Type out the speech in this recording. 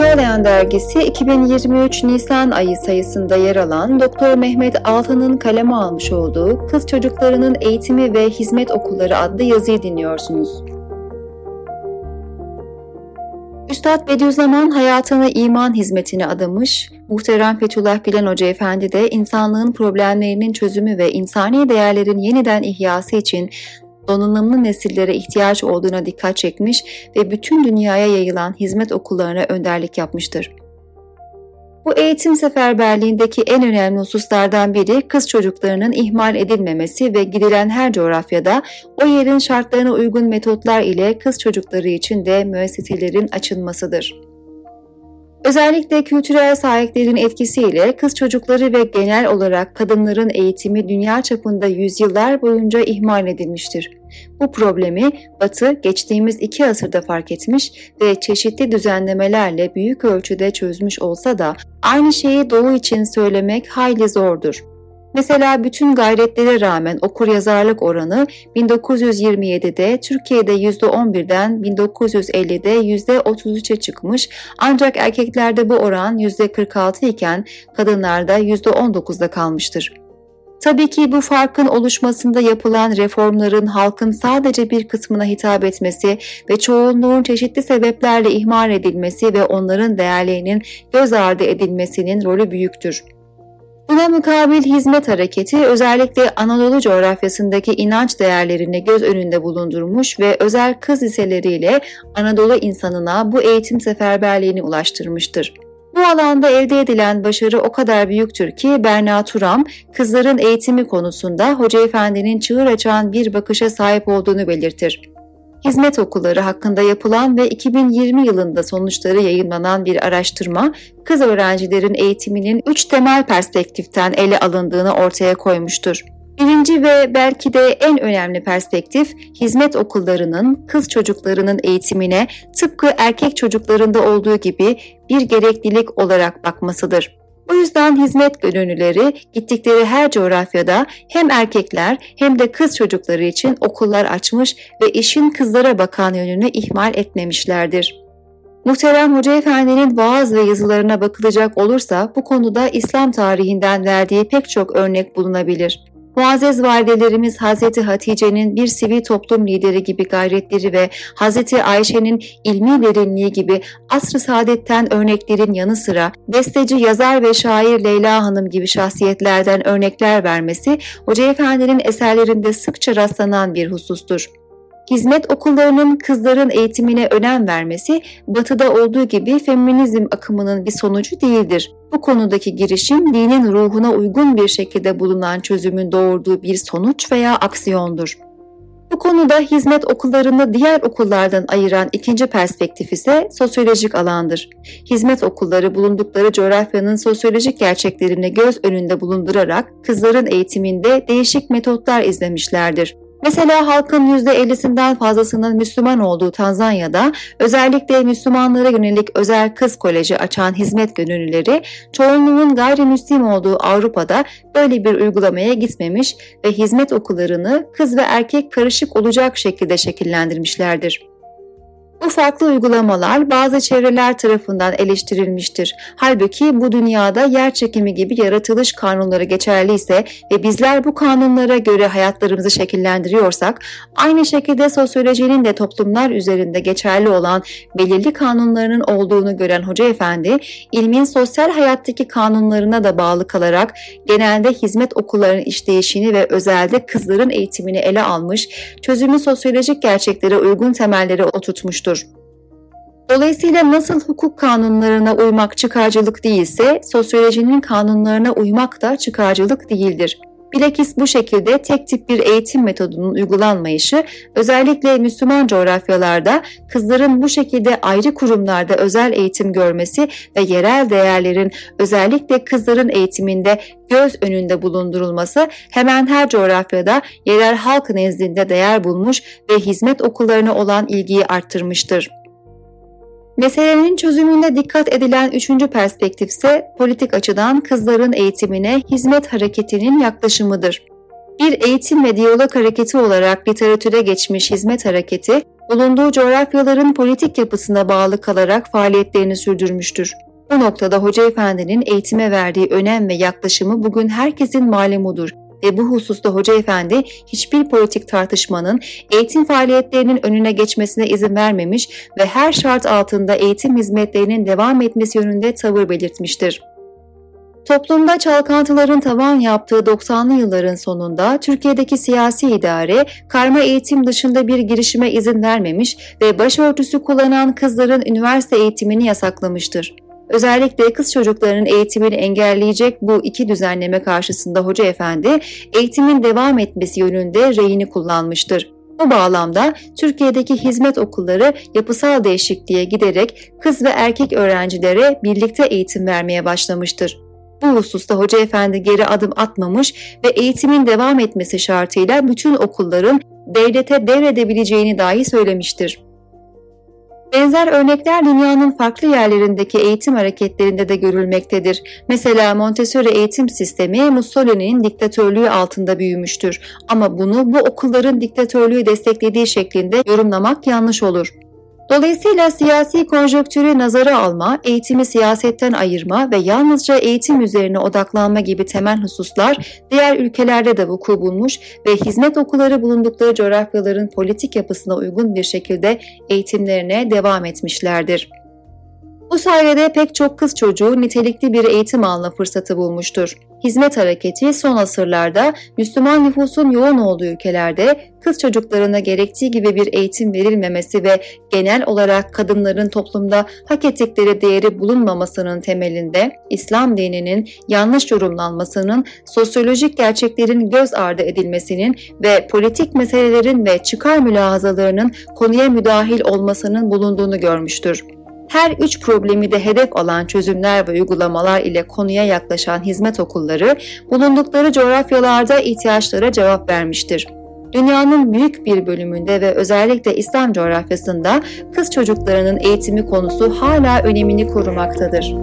Çağlayan Dergisi 2023 Nisan ayı sayısında yer alan Doktor Mehmet Altan'ın kaleme almış olduğu Kız Çocuklarının Eğitimi ve Hizmet Okulları adlı yazıyı dinliyorsunuz. Üstad Bediüzzaman hayatını iman hizmetine adamış, muhterem Fethullah Gülen Hoca Efendi de insanlığın problemlerinin çözümü ve insani değerlerin yeniden ihyası için donanımlı nesillere ihtiyaç olduğuna dikkat çekmiş ve bütün dünyaya yayılan hizmet okullarına önderlik yapmıştır. Bu eğitim seferberliğindeki en önemli hususlardan biri kız çocuklarının ihmal edilmemesi ve gidilen her coğrafyada o yerin şartlarına uygun metotlar ile kız çocukları için de müesseselerin açılmasıdır. Özellikle kültürel sahiplerin etkisiyle kız çocukları ve genel olarak kadınların eğitimi dünya çapında yüzyıllar boyunca ihmal edilmiştir. Bu problemi Batı geçtiğimiz iki asırda fark etmiş ve çeşitli düzenlemelerle büyük ölçüde çözmüş olsa da aynı şeyi Doğu için söylemek hayli zordur. Mesela bütün gayretlere rağmen okur yazarlık oranı 1927'de Türkiye'de %11'den 1950'de %33'e çıkmış ancak erkeklerde bu oran %46 iken kadınlarda %19'da kalmıştır. Tabii ki bu farkın oluşmasında yapılan reformların halkın sadece bir kısmına hitap etmesi ve çoğunluğun çeşitli sebeplerle ihmal edilmesi ve onların değerlerinin göz ardı edilmesinin rolü büyüktür. Buna mukabil hizmet hareketi özellikle Anadolu coğrafyasındaki inanç değerlerini göz önünde bulundurmuş ve özel kız liseleriyle Anadolu insanına bu eğitim seferberliğini ulaştırmıştır. Bu alanda elde edilen başarı o kadar büyüktür ki Berna Turam, kızların eğitimi konusunda Hoca Efendi'nin çığır açan bir bakışa sahip olduğunu belirtir hizmet okulları hakkında yapılan ve 2020 yılında sonuçları yayınlanan bir araştırma, kız öğrencilerin eğitiminin üç temel perspektiften ele alındığını ortaya koymuştur. Birinci ve belki de en önemli perspektif, hizmet okullarının kız çocuklarının eğitimine tıpkı erkek çocuklarında olduğu gibi bir gereklilik olarak bakmasıdır. Bu yüzden hizmet gönüllüleri gittikleri her coğrafyada hem erkekler hem de kız çocukları için okullar açmış ve işin kızlara bakan yönünü ihmal etmemişlerdir. Muhterem Hoca Efendi'nin vaaz ve yazılarına bakılacak olursa bu konuda İslam tarihinden verdiği pek çok örnek bulunabilir. Muazzez validelerimiz Hazreti Hatice'nin bir sivil toplum lideri gibi gayretleri ve Hazreti Ayşe'nin ilmi derinliği gibi asr-ı saadetten örneklerin yanı sıra besteci, yazar ve şair Leyla Hanım gibi şahsiyetlerden örnekler vermesi Hoca Efendi'nin eserlerinde sıkça rastlanan bir husustur. Hizmet okullarının kızların eğitimine önem vermesi batıda olduğu gibi feminizm akımının bir sonucu değildir. Bu konudaki girişim dinin ruhuna uygun bir şekilde bulunan çözümün doğurduğu bir sonuç veya aksiyondur. Bu konuda hizmet okullarını diğer okullardan ayıran ikinci perspektif ise sosyolojik alandır. Hizmet okulları bulundukları coğrafyanın sosyolojik gerçeklerini göz önünde bulundurarak kızların eğitiminde değişik metotlar izlemişlerdir. Mesela halkın %50'sinden fazlasının Müslüman olduğu Tanzanya'da özellikle Müslümanlara yönelik özel kız koleji açan hizmet gönüllüleri çoğunluğun gayrimüslim olduğu Avrupa'da böyle bir uygulamaya gitmemiş ve hizmet okullarını kız ve erkek karışık olacak şekilde şekillendirmişlerdir. Bu farklı uygulamalar bazı çevreler tarafından eleştirilmiştir. Halbuki bu dünyada yer çekimi gibi yaratılış kanunları geçerli ise ve bizler bu kanunlara göre hayatlarımızı şekillendiriyorsak, aynı şekilde sosyolojinin de toplumlar üzerinde geçerli olan belirli kanunlarının olduğunu gören Hoca Efendi, ilmin sosyal hayattaki kanunlarına da bağlı kalarak genelde hizmet okullarının işleyişini ve özelde kızların eğitimini ele almış, çözümü sosyolojik gerçeklere uygun temelleri oturtmuştur yoktur. Dolayısıyla nasıl hukuk kanunlarına uymak çıkarcılık değilse, sosyolojinin kanunlarına uymak da çıkarcılık değildir. Bilakis bu şekilde tek tip bir eğitim metodunun uygulanmayışı özellikle Müslüman coğrafyalarda kızların bu şekilde ayrı kurumlarda özel eğitim görmesi ve yerel değerlerin özellikle kızların eğitiminde göz önünde bulundurulması hemen her coğrafyada yerel halk nezdinde değer bulmuş ve hizmet okullarına olan ilgiyi arttırmıştır. Meselenin çözümünde dikkat edilen üçüncü perspektif ise politik açıdan kızların eğitimine hizmet hareketinin yaklaşımıdır. Bir eğitim ve diyalog hareketi olarak literatüre geçmiş hizmet hareketi, bulunduğu coğrafyaların politik yapısına bağlı kalarak faaliyetlerini sürdürmüştür. Bu noktada Hoca Efendi'nin eğitime verdiği önem ve yaklaşımı bugün herkesin malumudur ve bu hususta Hoca Efendi hiçbir politik tartışmanın eğitim faaliyetlerinin önüne geçmesine izin vermemiş ve her şart altında eğitim hizmetlerinin devam etmesi yönünde tavır belirtmiştir. Toplumda çalkantıların tavan yaptığı 90'lı yılların sonunda Türkiye'deki siyasi idare karma eğitim dışında bir girişime izin vermemiş ve başörtüsü kullanan kızların üniversite eğitimini yasaklamıştır. Özellikle kız çocuklarının eğitimini engelleyecek bu iki düzenleme karşısında Hoca Efendi eğitimin devam etmesi yönünde reyini kullanmıştır. Bu bağlamda Türkiye'deki hizmet okulları yapısal değişikliğe giderek kız ve erkek öğrencilere birlikte eğitim vermeye başlamıştır. Bu hususta Hoca Efendi geri adım atmamış ve eğitimin devam etmesi şartıyla bütün okulların devlete devredebileceğini dahi söylemiştir. Benzer örnekler dünyanın farklı yerlerindeki eğitim hareketlerinde de görülmektedir. Mesela Montessori eğitim sistemi Mussolini'nin diktatörlüğü altında büyümüştür. Ama bunu bu okulların diktatörlüğü desteklediği şeklinde yorumlamak yanlış olur. Dolayısıyla siyasi konjonktürü nazara alma, eğitimi siyasetten ayırma ve yalnızca eğitim üzerine odaklanma gibi temel hususlar diğer ülkelerde de vuku bulmuş ve hizmet okulları bulundukları coğrafyaların politik yapısına uygun bir şekilde eğitimlerine devam etmişlerdir. Bu sayede pek çok kız çocuğu nitelikli bir eğitim alma fırsatı bulmuştur. Hizmet hareketi son asırlarda Müslüman nüfusun yoğun olduğu ülkelerde kız çocuklarına gerektiği gibi bir eğitim verilmemesi ve genel olarak kadınların toplumda hak ettikleri değeri bulunmamasının temelinde İslam dininin yanlış yorumlanmasının, sosyolojik gerçeklerin göz ardı edilmesinin ve politik meselelerin ve çıkar mülahazalarının konuya müdahil olmasının bulunduğunu görmüştür. Her üç problemi de hedef alan çözümler ve uygulamalar ile konuya yaklaşan hizmet okulları bulundukları coğrafyalarda ihtiyaçlara cevap vermiştir. Dünyanın büyük bir bölümünde ve özellikle İslam coğrafyasında kız çocuklarının eğitimi konusu hala önemini korumaktadır.